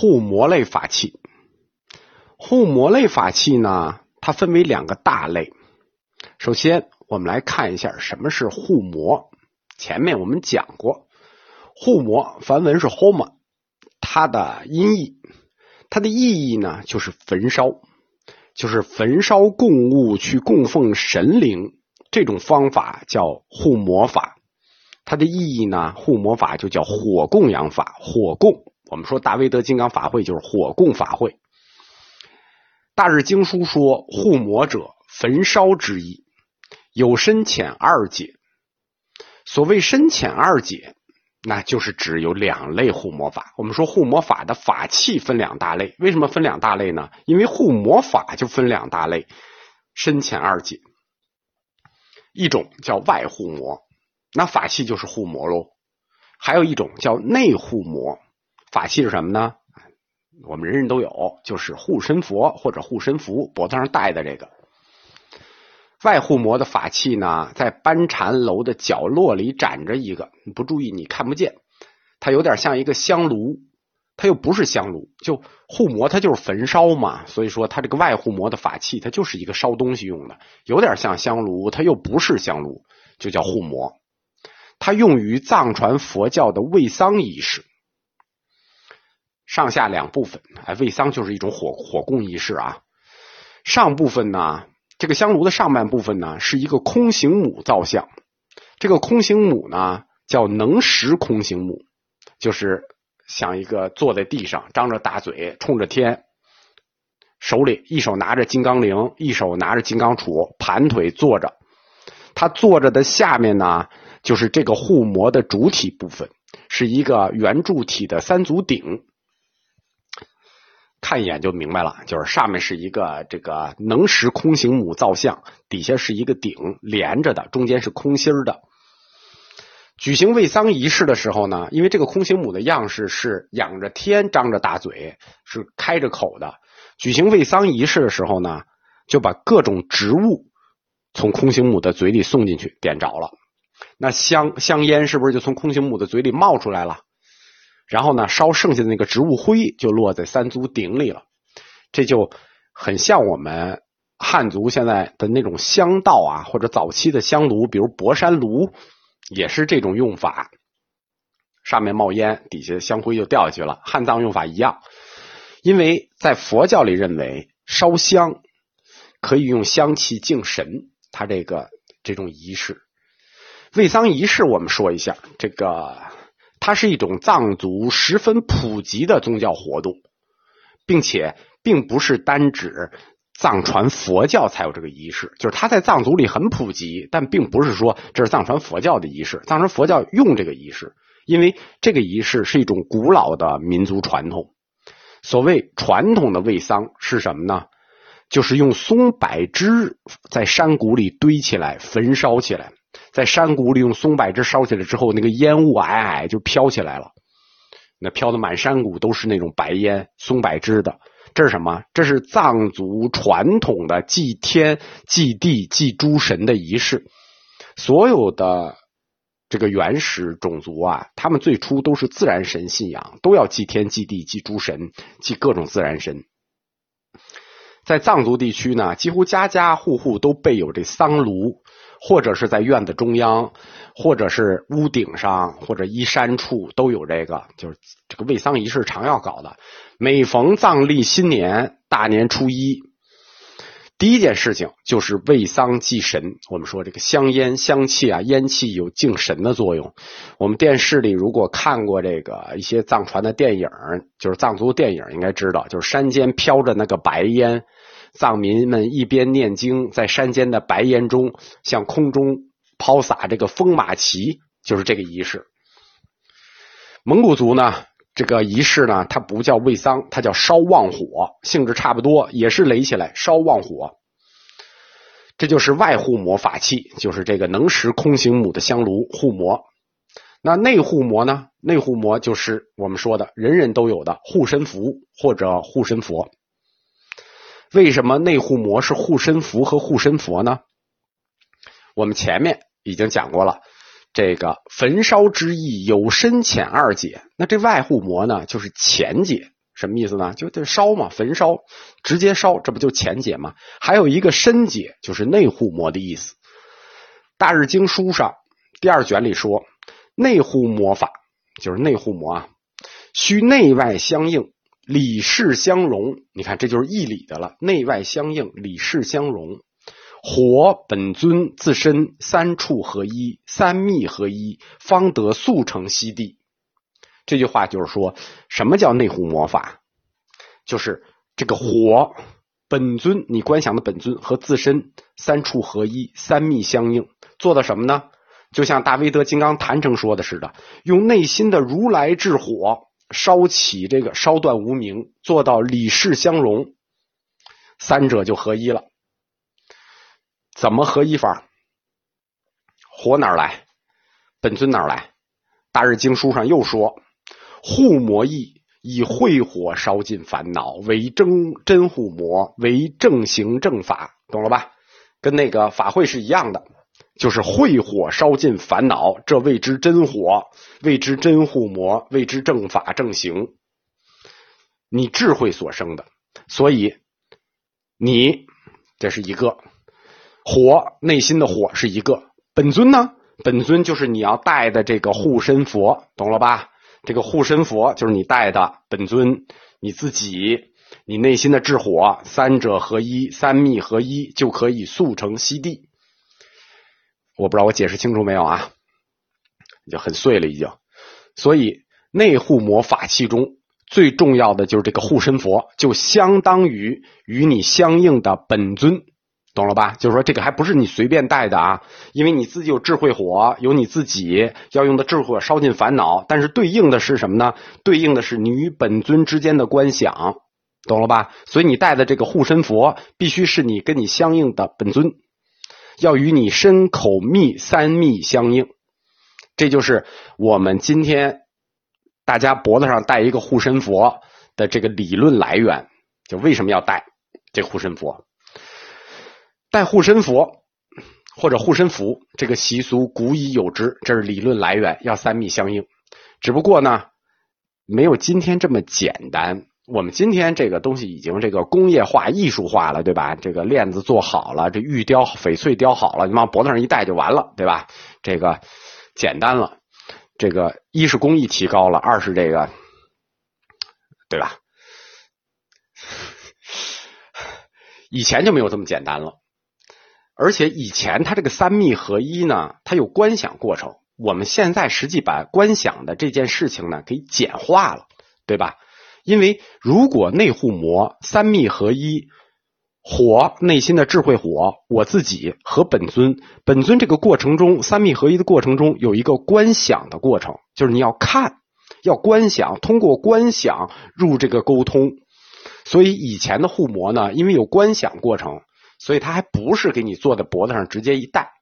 护魔类法器。护魔类法器呢，它分为两个大类。首先，我们来看一下什么是护魔。前面我们讲过，护魔梵文是 homa，它的音译，它的意义呢就是焚烧，就是焚烧供物去供奉神灵，这种方法叫护魔法。它的意义呢，护魔法就叫火供养法，火供。我们说大威德金刚法会就是火供法会。大日经书说，护魔者，焚烧之意，有深浅二解。所谓深浅二解，那就是指有两类护魔法。我们说护魔法的法器分两大类，为什么分两大类呢？因为护魔法就分两大类，深浅二解。一种叫外护魔，那法器就是护魔喽；还有一种叫内护魔，法器是什么呢？我们人人都有，就是护身佛或者护身符，脖子上戴的这个外护魔的法器呢，在班禅楼的角落里展着一个，不注意你看不见。它有点像一个香炉，它又不是香炉，就护魔它就是焚烧嘛，所以说它这个外护魔的法器，它就是一个烧东西用的，有点像香炉，它又不是香炉，就叫护魔。它用于藏传佛教的卫丧仪式。上下两部分，哎，卫桑就是一种火火供仪式啊。上部分呢，这个香炉的上半部分呢，是一个空行母造像。这个空行母呢，叫能识空行母，就是像一个坐在地上，张着大嘴，冲着天，手里一手拿着金刚铃，一手拿着金刚杵，盘腿坐着。他坐着的下面呢，就是这个护魔的主体部分，是一个圆柱体的三足鼎。看一眼就明白了，就是上面是一个这个能识空行母造像，底下是一个鼎连着的，中间是空心的。举行卫丧仪式的时候呢，因为这个空行母的样式是仰着天、张着大嘴、是开着口的，举行卫丧仪式的时候呢，就把各种植物从空行母的嘴里送进去，点着了，那香香烟是不是就从空行母的嘴里冒出来了？然后呢，烧剩下的那个植物灰就落在三足鼎里了，这就很像我们汉族现在的那种香道啊，或者早期的香炉，比如博山炉，也是这种用法。上面冒烟，底下香灰就掉下去了。汉藏用法一样，因为在佛教里认为烧香可以用香气敬神，它这个这种仪式，卫丧仪式，我们说一下这个。它是一种藏族十分普及的宗教活动，并且并不是单指藏传佛教才有这个仪式，就是它在藏族里很普及，但并不是说这是藏传佛教的仪式。藏传佛教用这个仪式，因为这个仪式是一种古老的民族传统。所谓传统的卫桑是什么呢？就是用松柏枝在山谷里堆起来，焚烧起来。在山谷里用松柏枝烧起来之后，那个烟雾霭霭就飘起来了，那飘的满山谷都是那种白烟，松柏枝的。这是什么？这是藏族传统的祭天、祭地、祭诸神的仪式。所有的这个原始种族啊，他们最初都是自然神信仰，都要祭天、祭地、祭诸神、祭各种自然神。在藏族地区呢，几乎家家户户都备有这桑炉。或者是在院子中央，或者是屋顶上，或者依山处都有这个，就是这个卫桑仪式常要搞的。每逢藏历新年大年初一，第一件事情就是卫丧祭神。我们说这个香烟香气啊，烟气有敬神的作用。我们电视里如果看过这个一些藏传的电影，就是藏族电影，应该知道，就是山间飘着那个白烟。藏民们一边念经，在山间的白烟中向空中抛洒这个风马旗，就是这个仪式。蒙古族呢，这个仪式呢，它不叫卫丧，它叫烧旺火，性质差不多，也是垒起来烧旺火。这就是外护魔法器，就是这个能识空行母的香炉护魔。那内护魔呢？内护魔就是我们说的人人都有的护身符或者护身佛。为什么内护魔是护身符和护身佛呢？我们前面已经讲过了，这个焚烧之意有深浅二解。那这外护魔呢，就是浅解，什么意思呢？就就烧嘛，焚烧，直接烧，这不就浅解吗？还有一个深解，就是内护膜的意思。《大日经书》上第二卷里说，内护魔法就是内护膜啊，需内外相应，理事相融。你看，这就是义理的了，内外相应，理事相融。火本尊自身三处合一，三密合一，方得速成西地。这句话就是说，什么叫内护魔法？就是这个火本尊，你观想的本尊和自身三处合一，三密相应，做到什么呢？就像大威德金刚坛城说的似的，用内心的如来智火烧起这个烧断无明，做到理事相融，三者就合一了。怎么合一法？火哪来？本尊哪来？大日经书上又说：“护魔意以慧火烧尽烦恼，为真真护魔，为正行正法。”懂了吧？跟那个法会是一样的，就是慧火烧尽烦恼，这谓之真火，谓之真护魔，谓之正法正行。你智慧所生的，所以你这是一个。火内心的火是一个本尊呢，本尊就是你要带的这个护身佛，懂了吧？这个护身佛就是你带的本尊，你自己，你内心的智火，三者合一，三密合一，就可以速成西地。我不知道我解释清楚没有啊？已经很碎了，已经。所以内护魔法器中最重要的就是这个护身佛，就相当于与你相应的本尊。懂了吧？就是说，这个还不是你随便带的啊，因为你自己有智慧火，有你自己要用的智慧火烧尽烦恼。但是对应的是什么呢？对应的是你与本尊之间的观想，懂了吧？所以你带的这个护身佛，必须是你跟你相应的本尊，要与你身口密三密相应。这就是我们今天大家脖子上戴一个护身佛的这个理论来源，就为什么要戴这护身佛。带护身佛或者护身符，这个习俗古已有之，这是理论来源，要三密相应。只不过呢，没有今天这么简单。我们今天这个东西已经这个工业化、艺术化了，对吧？这个链子做好了，这玉雕、翡翠雕好了，你往脖子上一戴就完了，对吧？这个简单了。这个一是工艺提高了，二是这个，对吧？以前就没有这么简单了。而且以前它这个三密合一呢，它有观想过程。我们现在实际把观想的这件事情呢给简化了，对吧？因为如果内护魔三密合一，火内心的智慧火，我自己和本尊，本尊这个过程中三密合一的过程中有一个观想的过程，就是你要看，要观想，通过观想入这个沟通。所以以前的护魔呢，因为有观想过程。所以他还不是给你坐在脖子上直接一戴，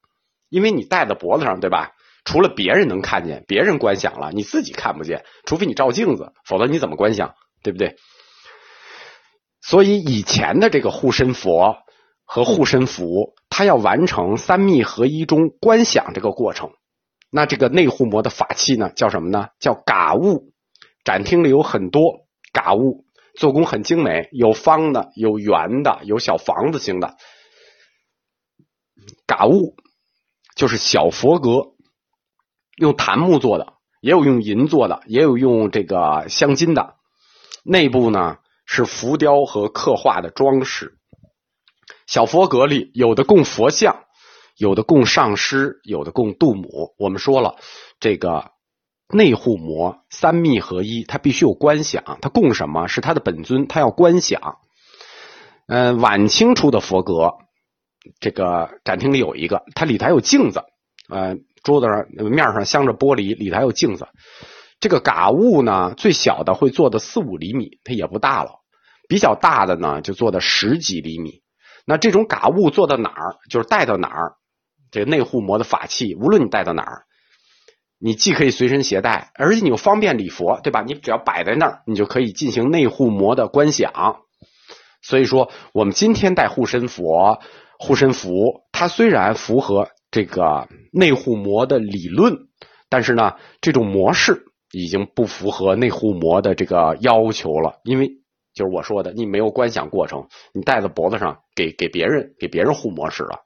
因为你戴在脖子上，对吧？除了别人能看见，别人观想了，你自己看不见，除非你照镜子，否则你怎么观想，对不对？所以以前的这个护身佛和护身符，它要完成三密合一中观想这个过程，那这个内护膜的法器呢，叫什么呢？叫嘎物。展厅里有很多嘎物。做工很精美，有方的，有圆的，有小房子型的。嘎物就是小佛阁，用檀木做的，也有用银做的，也有用这个镶金的。内部呢是浮雕和刻画的装饰。小佛阁里有的供佛像，有的供上师，有的供度母。我们说了这个。内护膜三密合一，它必须有观想，它供什么是它的本尊，它要观想。嗯，晚清初的佛阁，这个展厅里有一个，它里头还有镜子，呃，桌子上面上镶着玻璃，里头还有镜子。这个嘎物呢，最小的会做的四五厘米，它也不大了；比较大的呢，就做的十几厘米。那这种嘎物做到哪儿，就是带到哪儿，这个内护膜的法器，无论你带到哪儿。你既可以随身携带，而且你又方便礼佛，对吧？你只要摆在那儿，你就可以进行内护膜的观想。所以说，我们今天带护身佛、护身符，它虽然符合这个内护膜的理论，但是呢，这种模式已经不符合内护膜的这个要求了，因为就是我说的，你没有观想过程，你戴在脖子上给给别人给别人护膜使了，